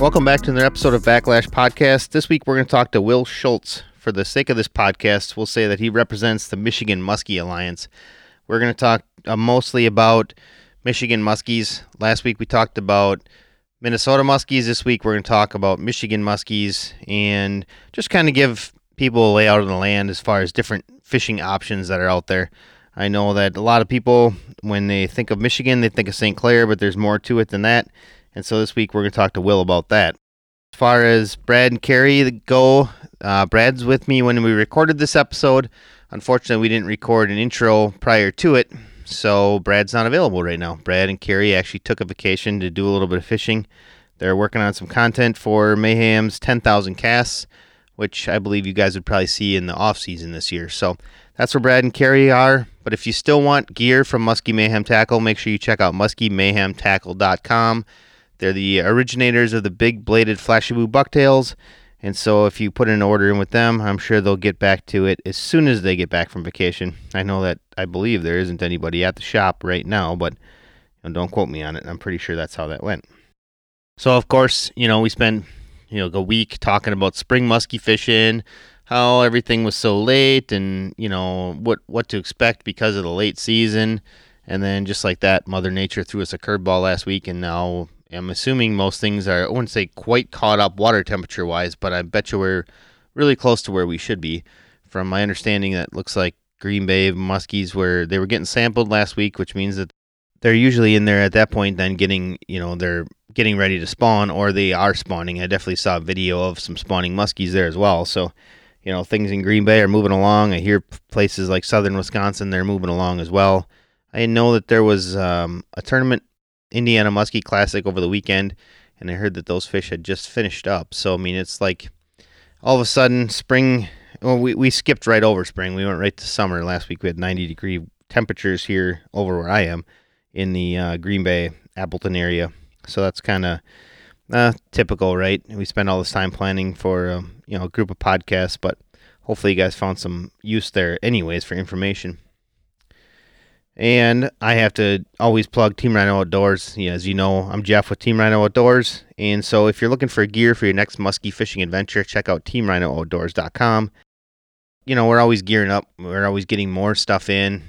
Welcome back to another episode of Backlash Podcast. This week we're going to talk to Will Schultz. For the sake of this podcast, we'll say that he represents the Michigan Muskie Alliance. We're going to talk uh, mostly about Michigan Muskies. Last week we talked about Minnesota Muskies. This week we're going to talk about Michigan Muskies and just kind of give people a layout of the land as far as different fishing options that are out there. I know that a lot of people, when they think of Michigan, they think of St. Clair, but there's more to it than that. And so this week we're going to talk to Will about that. As far as Brad and Carrie go, uh, Brad's with me when we recorded this episode. Unfortunately, we didn't record an intro prior to it, so Brad's not available right now. Brad and Carrie actually took a vacation to do a little bit of fishing. They're working on some content for Mayhem's 10,000 casts, which I believe you guys would probably see in the off season this year. So that's where Brad and Carrie are. But if you still want gear from Muskie Mayhem Tackle, make sure you check out muskiemayhemtackle.com. They're the originators of the big bladed flashy blue bucktails. And so if you put an order in with them, I'm sure they'll get back to it as soon as they get back from vacation. I know that I believe there isn't anybody at the shop right now, but don't quote me on it. I'm pretty sure that's how that went. So of course, you know, we spent you know a week talking about spring muskie fishing, how everything was so late and, you know, what what to expect because of the late season. And then just like that, Mother Nature threw us a curveball last week and now I'm assuming most things are, I wouldn't say quite caught up water temperature wise, but I bet you we're really close to where we should be. From my understanding, that looks like Green Bay muskies where they were getting sampled last week, which means that they're usually in there at that point, then getting, you know, they're getting ready to spawn or they are spawning. I definitely saw a video of some spawning muskies there as well. So, you know, things in Green Bay are moving along. I hear places like southern Wisconsin, they're moving along as well. I know that there was um, a tournament Indiana Muskie Classic over the weekend, and I heard that those fish had just finished up. So I mean, it's like all of a sudden spring. Well, we we skipped right over spring. We went right to summer last week. We had 90 degree temperatures here over where I am in the uh, Green Bay Appleton area. So that's kind of uh, typical, right? We spend all this time planning for um, you know a group of podcasts, but hopefully you guys found some use there, anyways, for information. And I have to always plug Team Rhino Outdoors. Yeah, as you know, I'm Jeff with Team Rhino Outdoors. And so if you're looking for gear for your next muskie fishing adventure, check out teamrhinooutdoors.com. You know, we're always gearing up. We're always getting more stuff in,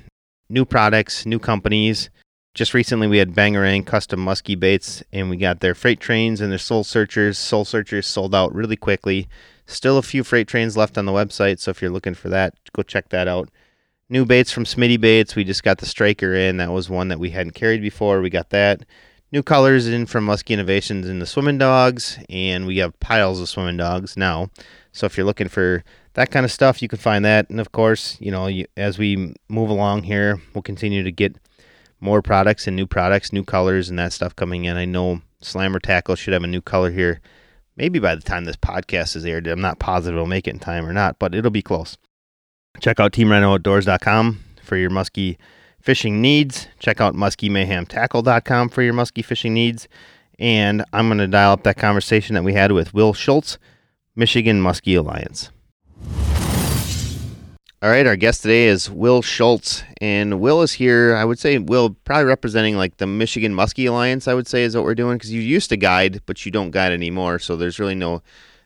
new products, new companies. Just recently, we had Bangarang custom muskie baits, and we got their freight trains and their soul searchers. Soul searchers sold out really quickly. Still a few freight trains left on the website, so if you're looking for that, go check that out new baits from Smitty Baits. We just got the striker in. That was one that we hadn't carried before. We got that. New colors in from Muskie Innovations in the swimming dogs, and we have piles of swimming dogs now. So if you're looking for that kind of stuff, you can find that. And of course, you know, you, as we move along here, we'll continue to get more products and new products, new colors, and that stuff coming in. I know Slammer Tackle should have a new color here, maybe by the time this podcast is aired. I'm not positive it'll make it in time or not, but it'll be close. Check out teamrhinooutdoors.com for your muskie fishing needs. Check out muskiemayhemtackle.com for your muskie fishing needs. And I'm going to dial up that conversation that we had with Will Schultz, Michigan Muskie Alliance. All right, our guest today is Will Schultz, and Will is here. I would say Will probably representing like the Michigan Muskie Alliance. I would say is what we're doing because you used to guide, but you don't guide anymore. So there's really no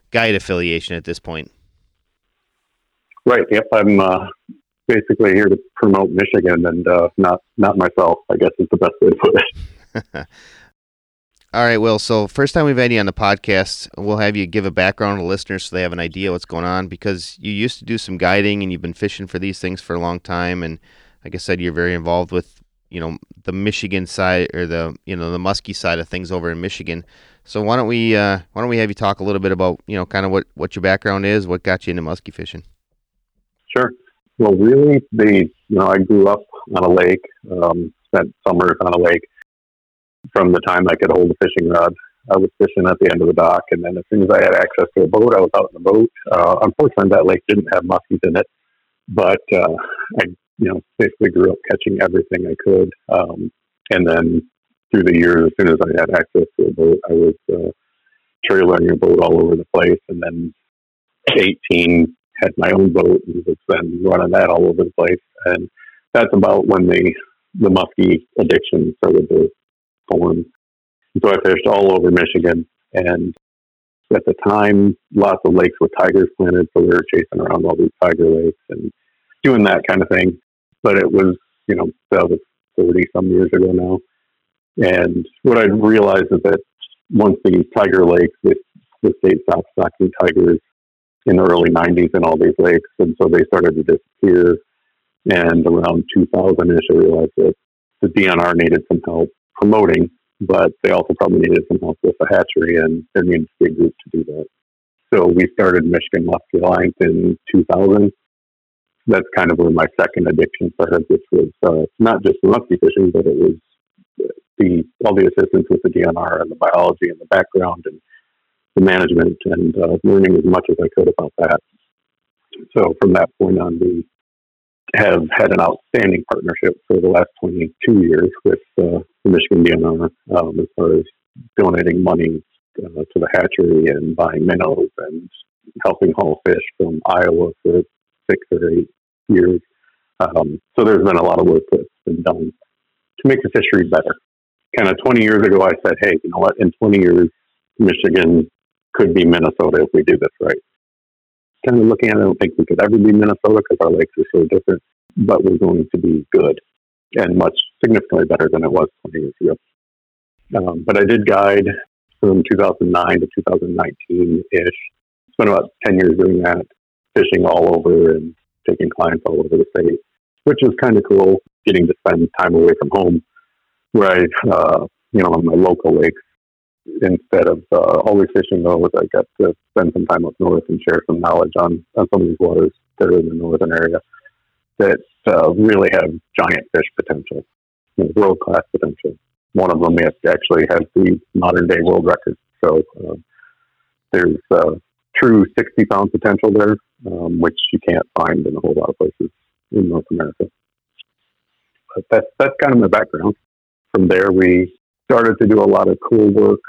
guide affiliation at this point. Right. Yep. I'm uh, basically here to promote Michigan and uh, not not myself. I guess is the best way to put it. All right, Will. So first time we've had you on the podcast, we'll have you give a background to listeners so they have an idea what's going on because you used to do some guiding and you've been fishing for these things for a long time, and like I said, you're very involved with you know the Michigan side or the you know the musky side of things over in Michigan. So why don't we uh, why don't we have you talk a little bit about you know kind of what what your background is, what got you into musky fishing? Sure. Well, really, the you know I grew up on a lake, um, spent summers on a lake. From the time I could hold a fishing rod, I was fishing at the end of the dock, and then as soon as I had access to a boat, I was out in the boat. Uh, unfortunately, that lake didn't have muskies in it, but uh, I you know basically grew up catching everything I could, um, and then through the years, as soon as I had access to a boat, I was uh, trailering a boat all over the place, and then 18 had my own boat and was then running that all over the place. And that's about when the the muskie addiction started to form. So I fished all over Michigan, and at the time, lots of lakes with tigers planted, so we were chasing around all these tiger lakes and doing that kind of thing. But it was, you know, that was 40 some years ago now. And what I realized is that once the tiger lakes, the, the state stopped stocking tigers in the early 90s in all these lakes, and so they started to disappear. And around 2000ish, I realized that the DNR needed some help promoting, but they also probably needed some help with the hatchery, and there needed to be a group to do that. So we started Michigan Muskie Alliance in 2000. That's kind of where my second addiction started, which was uh, not just the muskie fishing, but it was the all the assistance with the DNR and the biology and the background and the management and uh, learning as much as I could about that. So from that point on, we have had an outstanding partnership for the last 22 years with uh, the Michigan DNR um, as far as donating money uh, to the hatchery and buying minnows and helping haul fish from Iowa for six or eight years. Um, so there's been a lot of work that's been done to make the fishery better. Kind of 20 years ago, I said, hey, you know what? In 20 years, Michigan could be Minnesota if we do this right kind of looking at it, I don't think we could ever be Minnesota because our lakes are so different, but we're going to be good and much significantly better than it was 20 years ago. Um, but I did guide from 2009 to 2019 ish. Spent about 10 years doing that, fishing all over and taking clients all over the state, which was kind of cool getting to spend time away from home where I, uh, you know, on my local lakes instead of uh, always fishing those, I got to spend some time up north and share some knowledge on, on some of these waters that are in the northern area that uh, really have giant fish potential, you know, world class potential. One of them actually has the modern day world record. So uh, there's true 60 pound potential there, um, which you can't find in a whole lot of places in North America. But that's, that's kind of my background. From there, we started to do a lot of cool work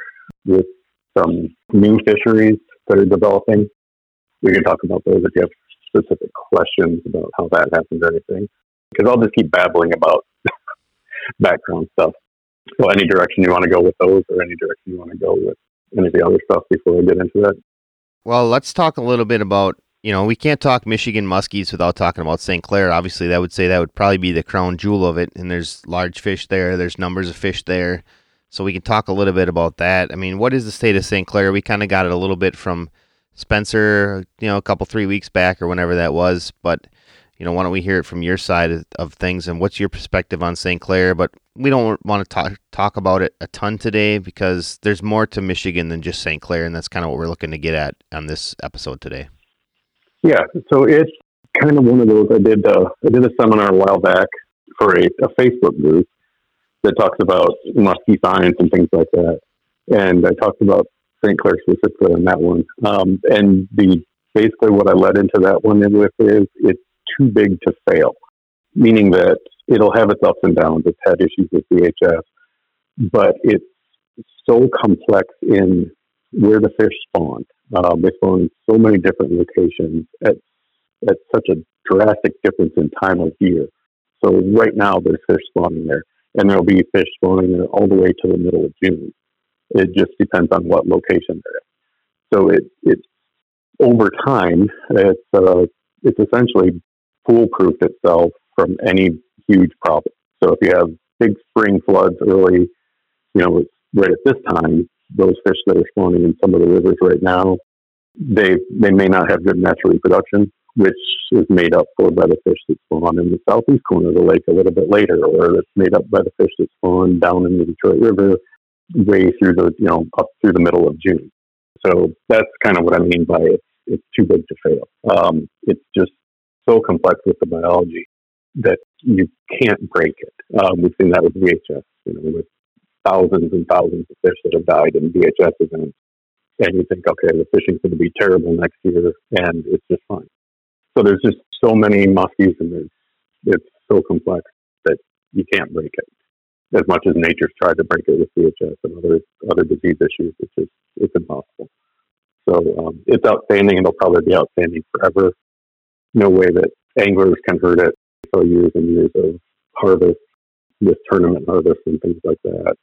with some new fisheries that are developing. We can talk about those if you have specific questions about how that happens or anything. Because I'll just keep babbling about background stuff. So, any direction you want to go with those, or any direction you want to go with any of the other stuff before I get into that? Well, let's talk a little bit about. You know, we can't talk Michigan muskies without talking about St. Clair. Obviously, that would say that would probably be the crown jewel of it. And there's large fish there. There's numbers of fish there. So we can talk a little bit about that. I mean, what is the state of St. Clair? We kind of got it a little bit from Spencer, you know, a couple three weeks back or whenever that was. But you know, why don't we hear it from your side of things and what's your perspective on St. Clair? But we don't want to talk talk about it a ton today because there's more to Michigan than just St. Clair, and that's kind of what we're looking to get at on this episode today. Yeah, so it's kind of one of those. I did uh, I did a seminar a while back for a, a Facebook group, that talks about musky science and things like that. And I talked about St. Clair specifically on that one. Um, and the basically what I led into that one with is it's too big to fail, meaning that it'll have its ups and downs. It's had issues with VHS, but it's so complex in where the fish spawn. Um, they spawn in so many different locations at at such a drastic difference in time of year. So right now there's fish spawning there and there'll be fish spawning there all the way to the middle of June. It just depends on what location they're at. So it it over time it's uh, it's essentially foolproof itself from any huge problem. So if you have big spring floods early, you know, right at this time, those fish that are spawning in some of the rivers right now, they they may not have good natural reproduction, which is made up for by the fish that spawn in the southeast corner of the lake a little bit later, or it's made up by the fish that spawn down in the Detroit River way through the, you know, up through the middle of June. So that's kind of what I mean by it. It's too big to fail. Um, it's just so complex with the biology that you can't break it. Um, we've seen that with VHS, you know, with thousands and thousands of fish that have died in VHS events. And you think, okay, the fishing's going to be terrible next year, and it's just fine. So there's just so many muskies, and it's, it's so complex that you can't break it. As much as nature's tried to break it with VHS and other other disease issues, it's just it's impossible. So um, it's outstanding, and it'll probably be outstanding forever. No way that anglers can hurt it. So years and years of harvest, this tournament harvest and things like that,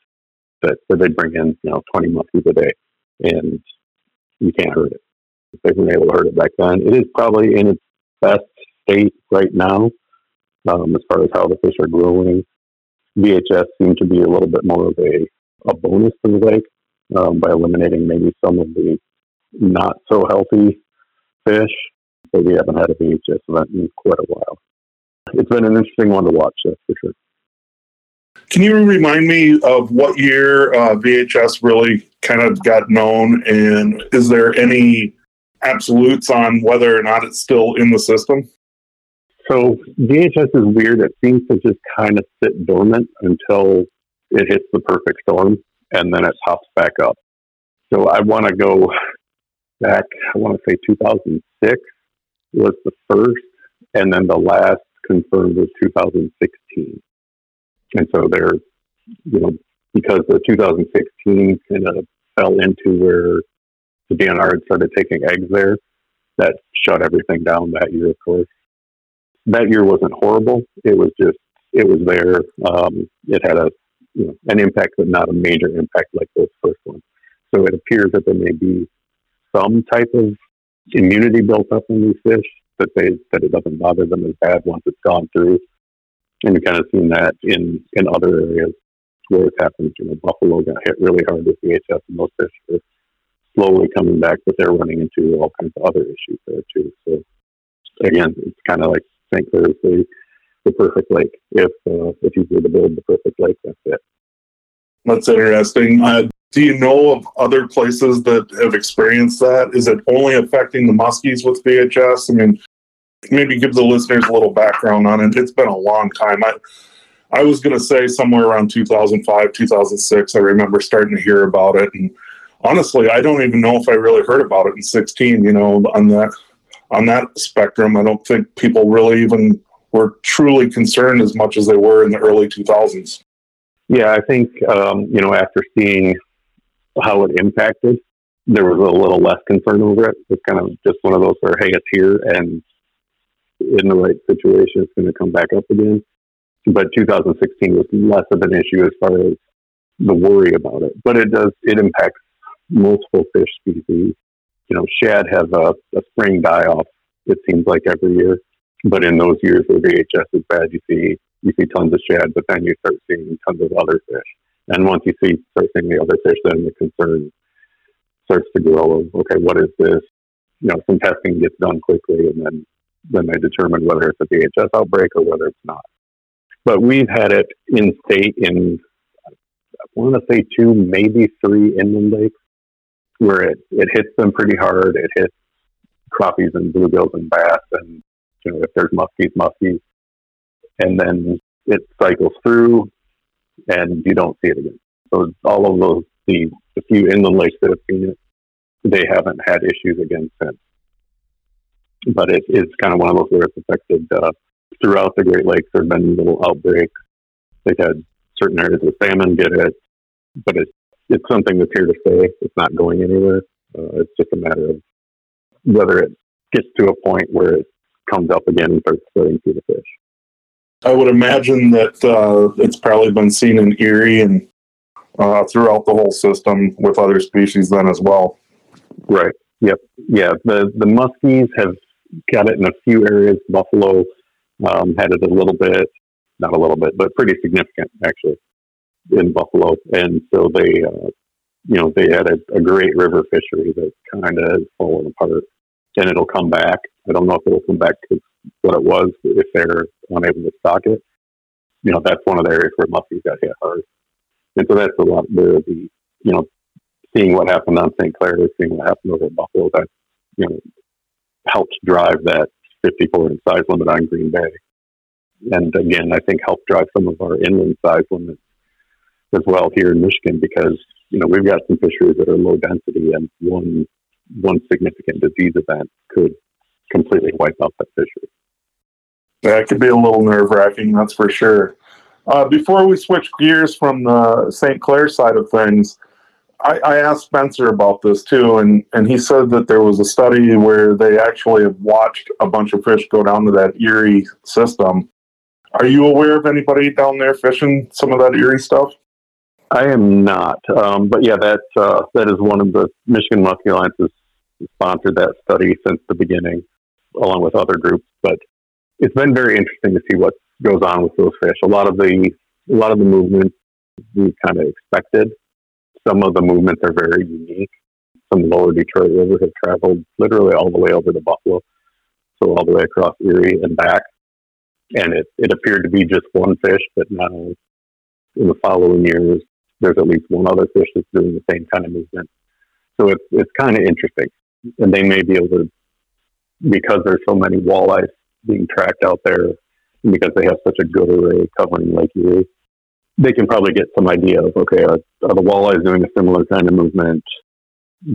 that, that they bring in, you know, 20 muskies a day. And you can't hurt it. They weren't able to hurt it back then. It is probably in its best state right now, um, as far as how the fish are growing. VHS seemed to be a little bit more of a, a bonus to the lake um, by eliminating maybe some of the not so healthy fish. But we haven't had a VHS event in quite a while. It's been an interesting one to watch, that's for sure. Can you remind me of what year uh, VHS really kind of got known, and is there any absolutes on whether or not it's still in the system? So VHS is weird. It seems to just kind of sit dormant until it hits the perfect storm, and then it pops back up. So I want to go back. I want to say 2006 was the first, and then the last confirmed was 2016. And so they're, you know, because the 2016 kind of fell into where the DNR had started taking eggs there, that shut everything down that year, of course. That year wasn't horrible. It was just, it was there. Um, it had a, you know, an impact, but not a major impact like those first ones. So it appears that there may be some type of immunity built up in these fish that they that it doesn't bother them as bad once it's gone through. And we've kind of seen that in in other areas where it's happened. You know, buffalo got hit really hard with VHS, and those fish are slowly coming back, but they're running into all kinds of other issues there too. So again, it's kind of like St. Clair's the the perfect lake. If uh, if you were to build the perfect lake, that's it. That's interesting. Uh, do you know of other places that have experienced that? Is it only affecting the muskies with VHS? I mean, maybe give the listeners a little background on it. It's been a long time. I I was going to say somewhere around 2005, 2006. I remember starting to hear about it, and honestly, I don't even know if I really heard about it in 16. You know, on that on that spectrum, I don't think people really even were truly concerned as much as they were in the early 2000s. Yeah, I think um, you know after seeing how it impacted, there was a little less concern over it. It's kind of just one of those where, hey, it's here and in the right situation, it's going to come back up again. But 2016 was less of an issue as far as the worry about it. But it does, it impacts multiple fish species. You know, shad has a, a spring die off, it seems like every year. But in those years where VHS is bad, you see you see tons of shad, but then you start seeing tons of other fish. And once you see start seeing the other fish, then the concern starts to grow. Of okay, what is this? You know, some testing gets done quickly, and then then they determine whether it's a VHS outbreak or whether it's not. But we've had it in state in I want to say two, maybe three inland lakes where it, it hits them pretty hard. It hits crappies and bluegills and bass, and you know if there's muskies, muskies, and then it cycles through and you don't see it again. So all of those, the, the few inland lakes that have seen it, they haven't had issues again since. But it is kind of one of those where it's affected uh, throughout the Great Lakes. There have been little outbreaks. They've had certain areas of salmon get it, but it's it's something that's here to stay. It's not going anywhere. Uh, it's just a matter of whether it gets to a point where it comes up again and starts spreading through the fish. I would imagine that uh, it's probably been seen in Erie and uh, throughout the whole system with other species then as well. Right. Yep. Yeah. The the muskies have got it in a few areas. Buffalo um, had it a little bit, not a little bit, but pretty significant actually in Buffalo. And so they, uh, you know, they had a, a great river fishery that kind of has fallen apart, and it'll come back. I don't know if it'll come back to what it was if they're unable to stock it. You know, that's one of the areas where muskies got hit hard. And so that's a lot where the, you know, seeing what happened on St. Clair, seeing what happened over at Buffalo, that, you know, helped drive that 54 inch size limit on Green Bay. And again, I think helped drive some of our inland size limits as well here in Michigan because, you know, we've got some fisheries that are low density and one one significant disease event could completely wipe out that fishery. Yeah, it could be a little nerve wracking, that's for sure. Uh, before we switch gears from the St. Clair side of things, I, I, asked Spencer about this too, and, and he said that there was a study where they actually have watched a bunch of fish go down to that Erie system. Are you aware of anybody down there fishing some of that Erie stuff? I am not, um, but yeah, that uh, that is one of the Michigan Muskie Alliance has sponsored that study since the beginning, along with other groups. But it's been very interesting to see what goes on with those fish. A lot of the a lot of the movements we kind of expected. Some of the movements are very unique. Some lower Detroit River have traveled literally all the way over to Buffalo, so all the way across Erie and back. And it, it appeared to be just one fish, but now in the following years, there's at least one other fish that's doing the same kind of movement. So it's it's kind of interesting, and they may be able to because there's so many walleyes being tracked out there, and because they have such a good array covering Lake Erie, they can probably get some idea of okay, are, are the walleyes doing a similar kind of movement?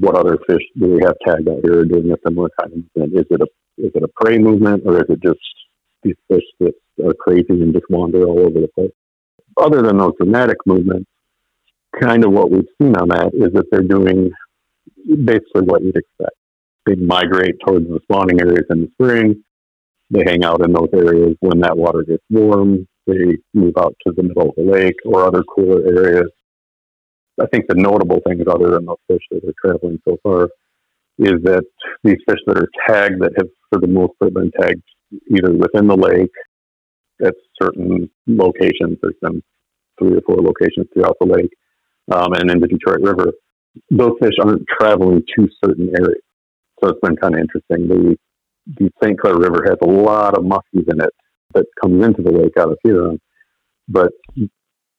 What other fish do we have tagged out here doing a similar kind of movement? Is it a is it a prey movement or is it just these fish that are crazy and just wander all over the place? Other than those dramatic movements, kind of what we've seen on that is that they're doing basically what you'd expect. They migrate towards the spawning areas in the spring. They hang out in those areas when that water gets warm. They move out to the middle of the lake or other cooler areas. I think the notable things, other than those fish that are traveling so far, is that these fish that are tagged, that have for the most part been tagged either within the lake at certain locations, there's been three or four locations throughout the lake, um, and in the Detroit River, those fish aren't traveling to certain areas. So it's been kind of interesting. The, the St. Clair River has a lot of muskies in it that comes into the lake out of Huron, but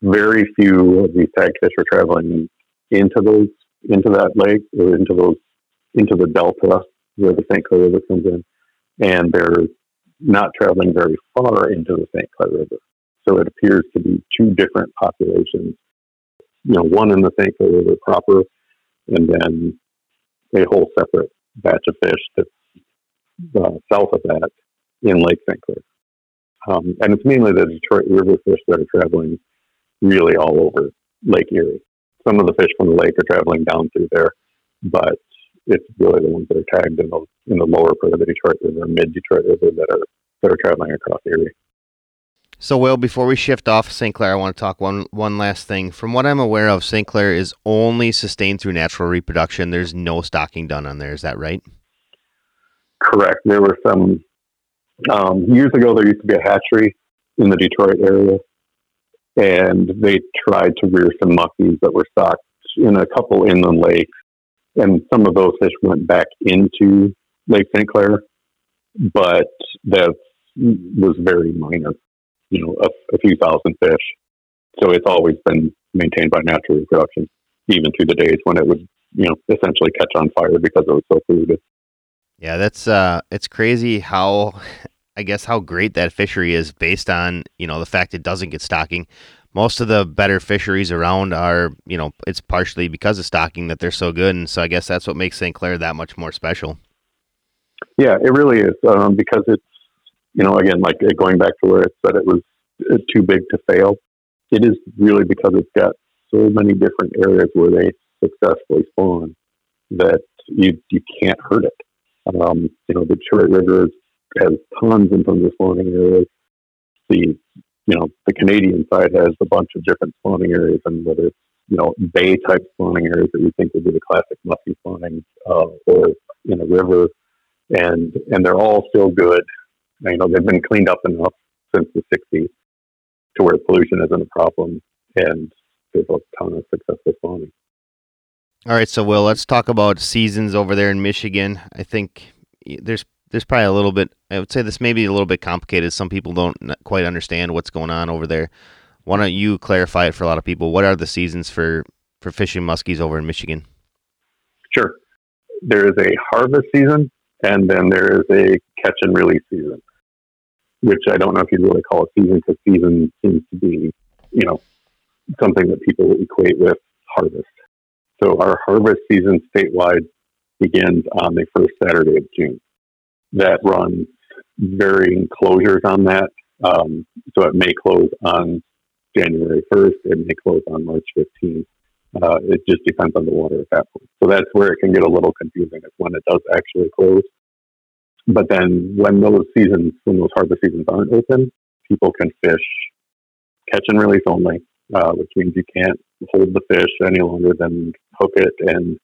very few of these tag fish are traveling into those into that lake or into those into the delta where the St. Clair River comes in, and they're not traveling very far into the St. Clair River. So it appears to be two different populations you know, one in the St. Clair River proper, and then a whole separate batch of fish that's uh, south of that in Lake St. Clair. Um, and it's mainly the Detroit River fish that are traveling really all over Lake Erie. Some of the fish from the lake are traveling down through there, but it's really the ones that are tagged in the, in the lower part of the Detroit River, mid Detroit River, that are that are traveling across Erie. So, Will, before we shift off St. Clair, I want to talk one one last thing. From what I'm aware of, St. Clair is only sustained through natural reproduction. There's no stocking done on there. Is that right? Correct. There were some um, years ago. There used to be a hatchery in the Detroit area, and they tried to rear some muskies that were stocked in a couple inland lakes, and some of those fish went back into Lake St. Clair, but that was very minor you know, a, a few thousand fish. So it's always been maintained by natural reproduction, even through the days when it would, you know, essentially catch on fire because it was so polluted. Yeah, that's uh, it's crazy how, I guess, how great that fishery is based on you know the fact it doesn't get stocking. Most of the better fisheries around are, you know, it's partially because of stocking that they're so good, and so I guess that's what makes St. Clair that much more special. Yeah, it really is um, because it's you know, again, like uh, going back to where it said it was uh, too big to fail, it is really because it's got so many different areas where they successfully spawn that you you can't hurt it. Um, you know, the Detroit River has tons and tons of spawning areas. The you know the Canadian side has a bunch of different spawning areas, and whether it's you know bay type spawning areas that we think would be the classic muskie spawning, uh, or in a river, and and they're all still good. You know, they've been cleaned up enough since the 60s to where pollution isn't a problem, and there's a ton of successful spawning. All right, so Will, let's talk about seasons over there in Michigan. I think there's there's probably a little bit. I would say this may be a little bit complicated. Some people don't quite understand what's going on over there. Why don't you clarify it for a lot of people? What are the seasons for for fishing muskies over in Michigan? Sure. There is a harvest season, and then there is a catch and release season which I don't know if you'd really call a season because season seems to be, you know, something that people equate with harvest. So our harvest season statewide begins on the first Saturday of June. That runs varying closures on that. Um, so it may close on January 1st, it may close on March 15th. Uh, it just depends on the water at that point. So that's where it can get a little confusing is when it does actually close. But then when those seasons, when those harvest seasons aren't open, people can fish catch and release only, uh, which means you can't hold the fish any longer than hook it, and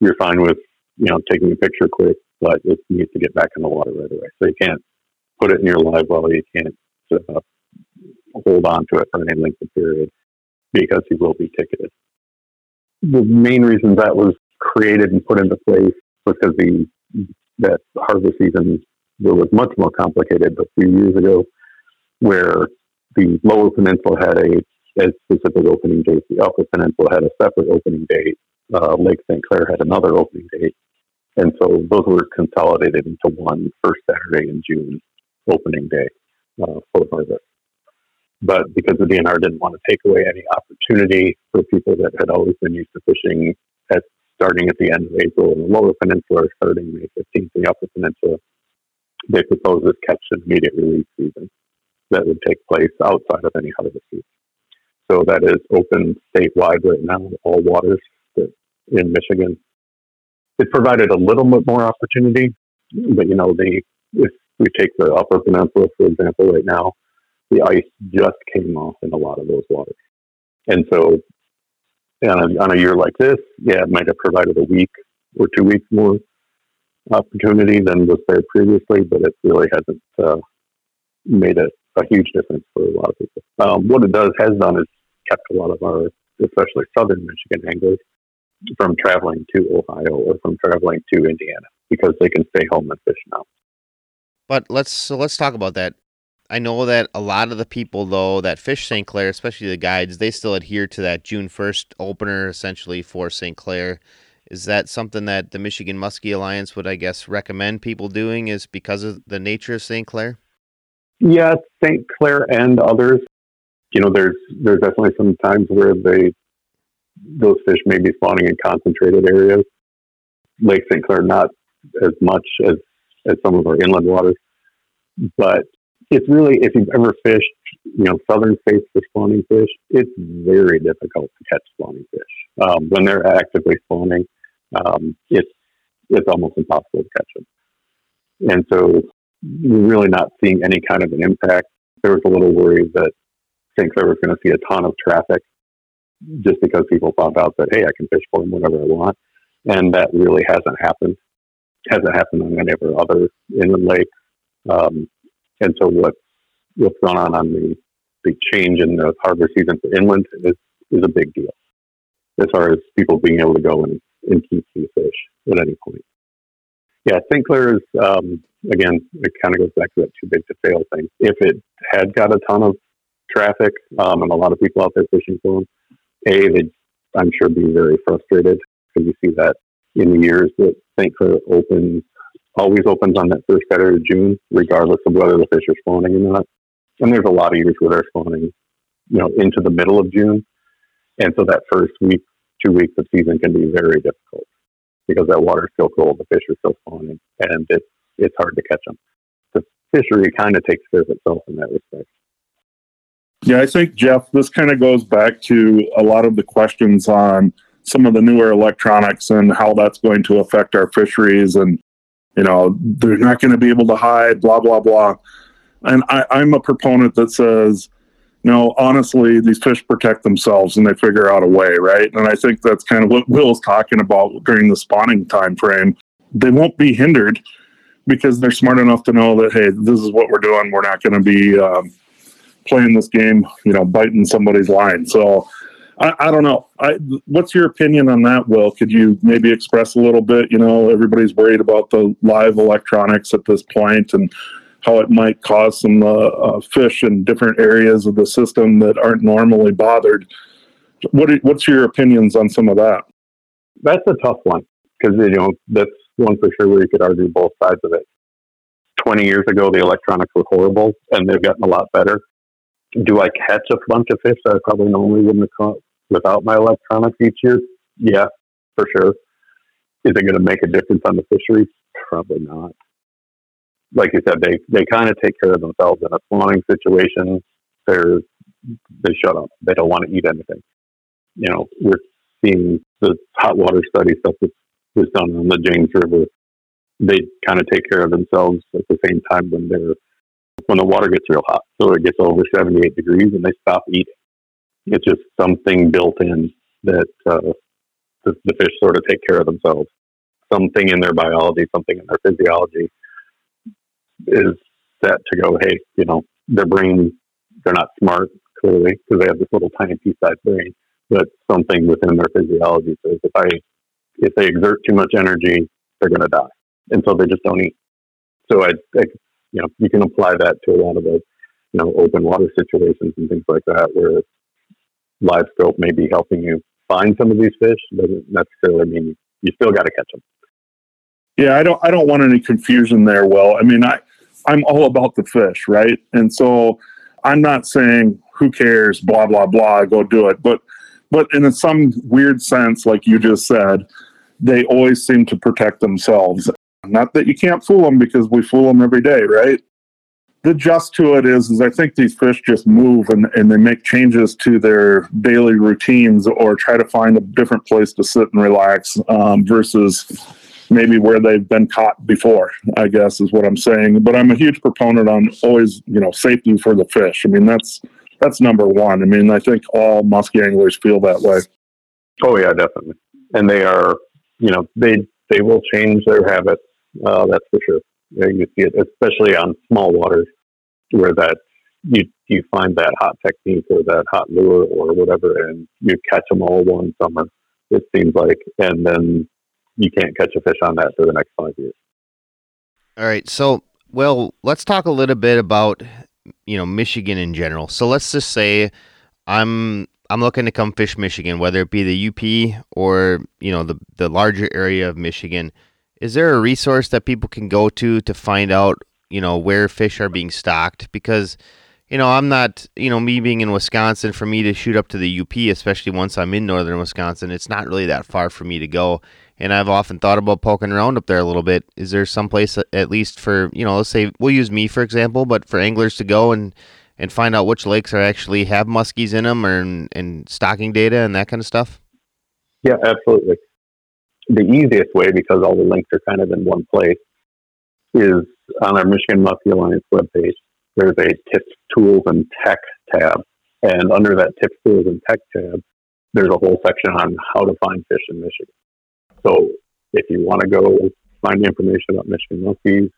you're fine with you know, taking a picture quick, but it needs to get back in the water right away. So you can't put it in your live well. You can't uh, hold on to it for any length of period because you will be ticketed. The main reason that was created and put into place was because the that harvest season was much more complicated a few years ago, where the Lower Peninsula had a, a specific opening date, the Upper Peninsula had a separate opening date, uh, Lake St. Clair had another opening date, and so those were consolidated into one first Saturday in June opening day uh, for harvest. But because the DNR didn't want to take away any opportunity for people that had always been used to fishing at starting at the end of April in the lower peninsula, or starting May 15th in the upper peninsula, they proposed this catch and immediate release season that would take place outside of any harvest season. So that is open statewide right now, all waters in Michigan. It provided a little bit more opportunity, but you know, the if we take the Upper Peninsula for example, right now, the ice just came off in a lot of those waters, and so on a, on a year like this, yeah, it might have provided a week or two weeks more opportunity than was there previously, but it really hasn't uh, made a, a, huge difference for a lot of people. Um, what it does has done is kept a lot of our, especially southern Michigan anglers, from traveling to Ohio or from traveling to Indiana because they can stay home and fish now. But let's so let's talk about that. I know that a lot of the people though that fish St. Clair, especially the guides, they still adhere to that June first opener essentially for St. Clair. Is that something that the Michigan Muskie Alliance would, I guess, recommend people doing? Is because of the nature of St. Clair? Yeah, St. Clair and others. You know, there's there's definitely some times where they those fish may be spawning in concentrated areas. Lake St. Clair, not as much as, as some of our inland waters. But it's really, if you've ever fished, you know, southern states for spawning fish, it's very difficult to catch spawning fish. Um, when they're actively spawning, um, it's, it's almost impossible to catch them. And so we're really not seeing any kind of an impact. There was a little worry that St. Clair was going to see a ton of traffic just because people found out that hey, I can fish for them whenever I want, and that really hasn't happened. Hasn't happened on any of our other inland lakes. Um, and so what what's going on on the the change in the harvest season for inland is is a big deal as far as people being able to go and, and keep these fish at any point. Yeah, St. Clair is um, again. It kind of goes back to that too big to fail thing. If it had got a ton of traffic um, and a lot of people out there fishing for them, a, they'd, I'm sure, be very frustrated because you see that in the years that St. Clair opens, always opens on that first Saturday of June, regardless of whether the fish are spawning or not. And there's a lot of years where they're spawning, you know, into the middle of June. And so that first week, two weeks of season can be very difficult because that water is still cold, the fish are still spawning, and it's, it's hard to catch them. The fishery kind of takes care of itself in that respect. Yeah, I think, Jeff, this kind of goes back to a lot of the questions on some of the newer electronics and how that's going to affect our fisheries. And, you know, they're not going to be able to hide, blah, blah, blah. And I, I'm a proponent that says, no, honestly, these fish protect themselves and they figure out a way, right? And I think that's kind of what Will's talking about during the spawning time frame. They won't be hindered because they're smart enough to know that, hey, this is what we're doing. We're not going to be um, playing this game, you know, biting somebody's line. So I, I don't know. I, what's your opinion on that, Will? Could you maybe express a little bit? You know, everybody's worried about the live electronics at this point and how it might cause some uh, uh, fish in different areas of the system that aren't normally bothered. What are, what's your opinions on some of that? That's a tough one because you know that's one for sure where you could argue both sides of it. Twenty years ago, the electronics were horrible, and they've gotten a lot better do I catch a bunch of fish that I probably normally wouldn't have caught without my electronics each year? Yeah, for sure. Is it going to make a difference on the fisheries? Probably not. Like you said, they, they kind of take care of themselves in a spawning situation. They're, they shut up. They don't want to eat anything. You know, we're seeing the hot water study stuff that was done on the James River. They kind of take care of themselves at the same time when they're when the water gets real hot. So it gets over 78 degrees and they stop eating. It's just something built in that uh, the, the, fish sort of take care of themselves. something in their biology, something in their physiology is set to go, hey, you know, their brain, they're not smart clearly because they have this little tiny pea-sized brain, but something within their physiology says if I if they exert too much energy, they're going to die, and so they just don't eat. So I, I, you know, you can apply that to a lot of the, you know, open water situations and things like that where live scope may be helping you find some of these fish doesn't necessarily mean you, you still got to catch them. Yeah, I don't. I don't want any confusion there. Well, I mean, I I'm all about the fish, right? And so I'm not saying who cares, blah blah blah, go do it. But but in some weird sense, like you just said, they always seem to protect themselves. Not that you can't fool them because we fool them every day, right? The just to it is, is I think these fish just move and, and they make changes to their daily routines or try to find a different place to sit and relax um, versus maybe where they've been caught before, I guess is what I'm saying. But I'm a huge proponent on always, you know, safety for the fish. I mean, that's that's number one. I mean, I think all musky anglers feel that way. Oh yeah, definitely. And they are, you know, they they will change their habits. Uh, that's for sure. You see it, especially on small waters, where that you you find that hot technique or that hot lure or whatever, and you catch them all one summer. It seems like, and then you can't catch a fish on that for the next five years. All right. So, well, let's talk a little bit about you know Michigan in general. So let's just say I'm I'm looking to come fish Michigan, whether it be the UP or you know the the larger area of Michigan. Is there a resource that people can go to to find out you know where fish are being stocked? Because you know I'm not you know me being in Wisconsin for me to shoot up to the UP, especially once I'm in northern Wisconsin, it's not really that far for me to go and I've often thought about poking around up there a little bit. Is there some place at least for you know, let's say we'll use me for example, but for anglers to go and and find out which lakes are actually have muskies in them, or and stocking data and that kind of stuff? Yeah, absolutely. The easiest way, because all the links are kind of in one place, is on our Michigan Muskie Alliance webpage. There's a tips, tools, and tech tab, and under that tips, tools, and tech tab, there's a whole section on how to find fish in Michigan. So if you want to go find information about Michigan muskies,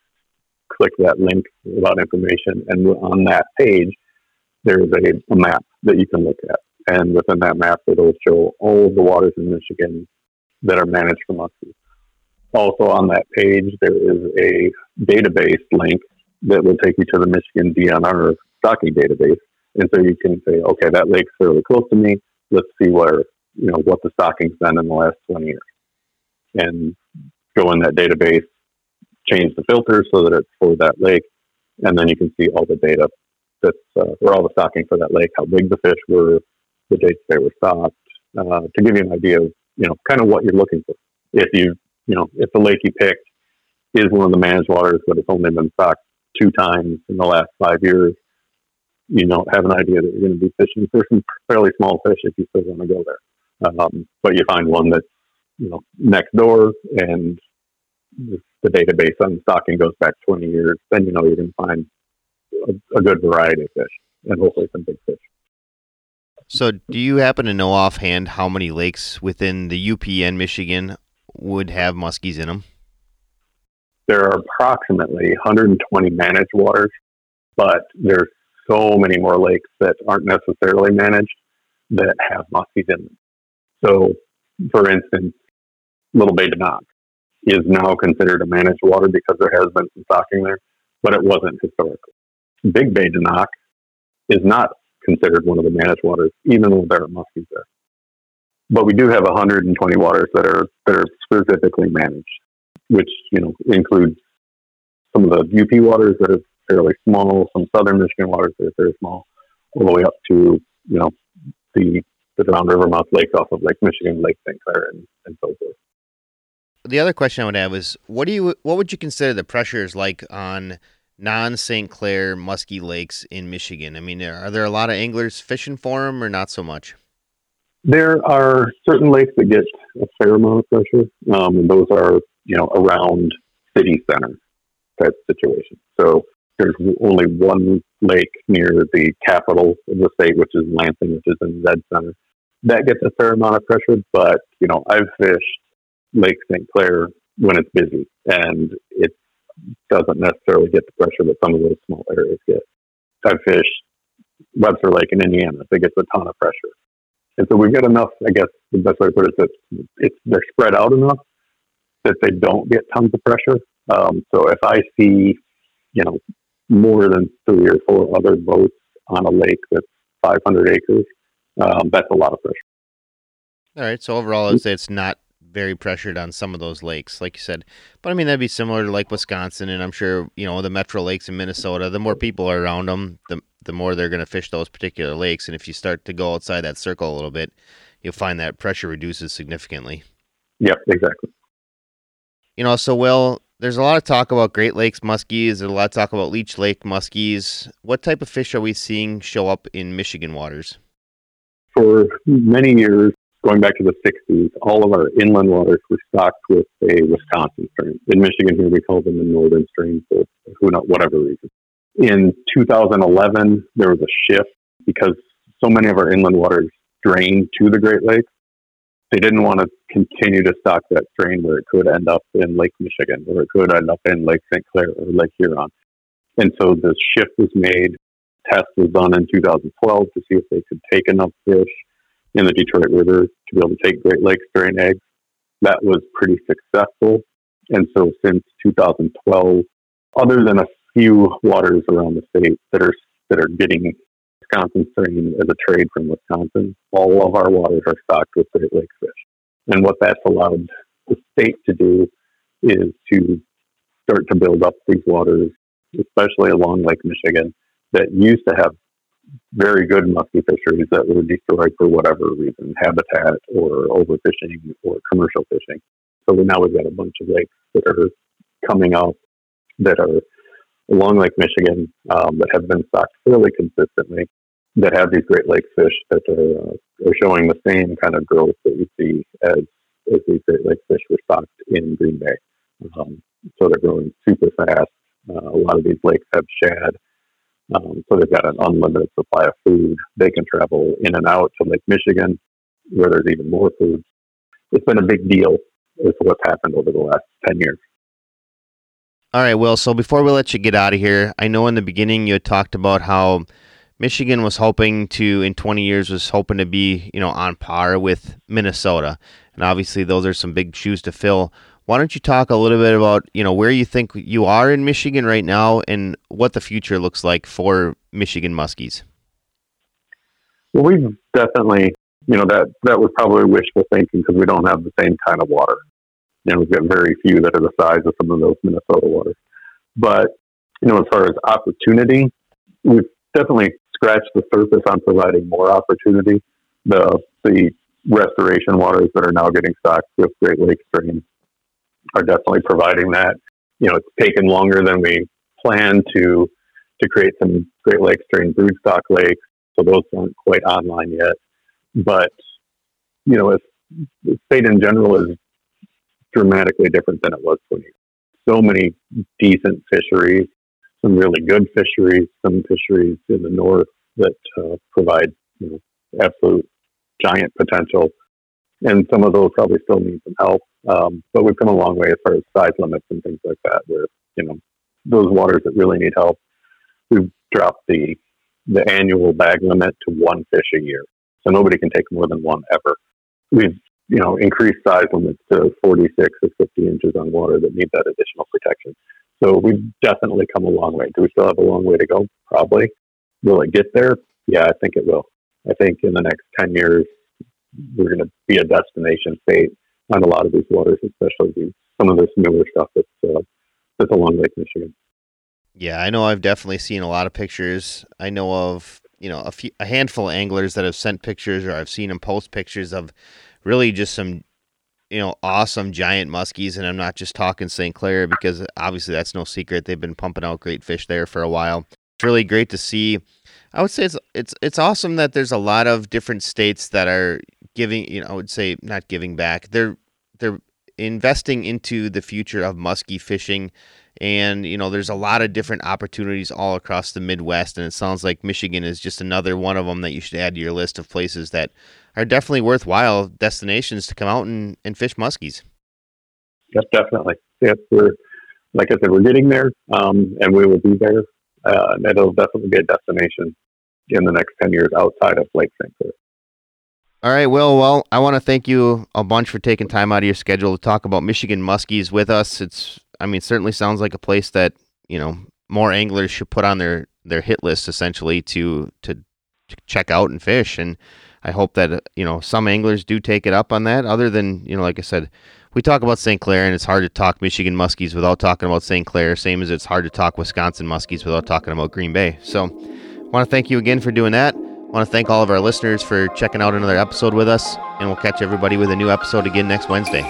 click that link about information, and on that page, there's a, a map that you can look at. And within that map, it'll show all of the waters in Michigan that are managed for muskies. Also on that page, there is a database link that will take you to the Michigan DNR stocking database. And so you can say, okay, that lake's fairly close to me. Let's see where, you know, what the stocking's been in the last 20 years and go in that database, change the filter so that it's for that lake, and then you can see all the data that's uh, or all the stocking for that lake, how big the fish were, the dates they were stocked, uh, to give you an idea of you know kind of what you're looking for. If you you know if the lake you picked is one of the managed waters, but it's only been stocked two times in the last five years, you don't have an idea that you're going to be fishing for some fairly small fish if you still want to go there. Um, but you find one that's you know next door and the database on stocking goes back 20 years, then you know you're going to find a, a, good variety of fish and hopefully some big fish. So, do you happen to know offhand how many lakes within the UP and Michigan would have muskies in them? There are approximately 120 managed waters, but there's so many more lakes that aren't necessarily managed that have muskies in them. So, for instance, Little Bay de Noc is now considered a managed water because there has been some stocking there, but it wasn't historically. Big Bay de Noc is not considered one of the managed waters, even though there are muskies there. But we do have 120 waters that are that are specifically managed, which you know includes some of the UP waters that are fairly small, some southern Michigan waters that are very small, all the way up to you know the the Drowned River mouth lakes off of Lake Michigan, Lake St. Clair, and, and so forth the other question I would have is what do you what would you consider the pressures like on non St. Clair musky lakes in Michigan? I mean, are there a lot of anglers fishing for them or not so much? There are certain lakes that get a fair amount of pressure, um, and those are you know around city center type situation. So there's only one lake near the capital of the state, which is Lansing, which is in Zed Center. That gets a fair amount of pressure, but you know I've fished Lake St. Clair when it's busy, and it doesn't necessarily get the pressure that some of those small areas get. I've fished Webster Lake in Indiana; it gets a ton of pressure, and so we've got enough. I guess the best way to put it is that it's they're spread out enough that they don't get tons of pressure. Um, so if I see, you know, more than three or four other boats on a lake that's 500 acres, um, that's a lot of pressure. All right. So overall, I'd say it's not very pressured on some of those lakes, like you said. But I mean, that'd be similar to like Wisconsin, and I'm sure you know the metro lakes in Minnesota. The more people are around them, the the more they're going to fish those particular lakes. And if you start to go outside that circle a little bit, you'll find that pressure reduces significantly. Yep, exactly. You know, so Will, there's a lot of talk about Great Lakes muskies. There's a lot of talk about Leech Lake muskies. What type of fish are we seeing show up in Michigan waters? For many years, going back to the 60s, all of our inland waters were stocked with a Wisconsin strain. In Michigan, here we call them the northern strain for who knows, whatever reason. In 2011, there was a shift because so many of our inland waters drained to the Great Lakes they didn't want to continue to stock that strain where it could end up in Lake Michigan or it could end up in Lake St. Clair or Lake Huron. And so the shift was made. Test was done in 2012 to see if they could take enough fish in the Detroit River to be able to take Great Lakes strain eggs. That was pretty successful. And so since 2012, other than a few waters around the state that are that are getting Wisconsin strain as a trade from Wisconsin, all of our waters are stocked with Great Lakes fish. And what that's allowed the state to do is to start to build up these waters, especially along Lake Michigan, that used to have very good muskie fisheries that were destroyed for whatever reason, habitat or overfishing or commercial fishing. So now we've got a bunch of lakes that are coming up that are along Lake Michigan um, that have been stocked fairly consistently that have these Great Lake fish that are, uh, are showing the same kind of growth that you see as, as these Great Lake fish were stocked in Green Bay. Um, so they're growing super fast. Uh, a lot of these lakes have shad. Um, so they've got an unlimited supply of food. They can travel in and out to Lake Michigan, where there's even more food. It's been a big deal with what's happened over the last 10 years. All right, Will. So before we let you get out of here, I know in the beginning you talked about how Michigan was hoping to, in 20 years, was hoping to be, you know, on par with Minnesota. And obviously, those are some big shoes to fill. Why don't you talk a little bit about, you know, where you think you are in Michigan right now and what the future looks like for Michigan Muskies? Well, we've definitely, you know, that, that was probably wishful thinking because we don't have the same kind of water know, we've got very few that are the size of some of those Minnesota waters. But, you know, as far as opportunity, we've definitely scratched the surface on providing more opportunity. The, the restoration waters that are now getting stocked with Great Lakes strain are definitely providing that. You know, it's taken longer than we planned to to create some Great Lakes strain broodstock lakes, so those aren't quite online yet. But you know, if the state in general is dramatically different than it was 20 years. So many decent fisheries, some really good fisheries, some fisheries in the north that uh, provide you know, absolute giant potential. And some of those probably still need some help. Um, but we've come a long way as far as size limits and things like that, where, you know, those waters that really need help, we've dropped the, the annual bag limit to one fish a year. So nobody can take more than one ever. We've you know, increased size limits to 46 or 50 inches on water that need that additional protection. So we've definitely come a long way. Do we still have a long way to go? Probably. Will it get there? Yeah, I think it will. I think in the next 10 years, we're going to be a destination state on a lot of these waters, especially some of this newer stuff that's, uh, that's along Lake Michigan. Yeah, I know I've definitely seen a lot of pictures. I know of, you know, a few, a handful of anglers that have sent pictures or I've seen them post pictures of really just some you know awesome giant muskies and i'm not just talking st clair because obviously that's no secret they've been pumping out great fish there for a while it's really great to see i would say it's it's it's awesome that there's a lot of different states that are giving you know i would say not giving back they're they're investing into the future of muskie fishing and you know there's a lot of different opportunities all across the midwest and it sounds like michigan is just another one of them that you should add to your list of places that are definitely worthwhile destinations to come out and, and fish muskies. Yes, definitely. Yes, we're like I said, we're getting there, um, and we will be there. Uh, and it'll definitely be a destination in the next ten years outside of Lake St. Clair. All right, Will. Well, I want to thank you a bunch for taking time out of your schedule to talk about Michigan muskies with us. It's, I mean, certainly sounds like a place that you know more anglers should put on their their hit list essentially to to, to check out and fish. And I hope that you know some anglers do take it up on that. Other than you know, like I said, we talk about St. Clair, and it's hard to talk Michigan muskies without talking about St. Clair. Same as it's hard to talk Wisconsin muskies without talking about Green Bay. So, I want to thank you again for doing that. I want to thank all of our listeners for checking out another episode with us, and we'll catch everybody with a new episode again next Wednesday.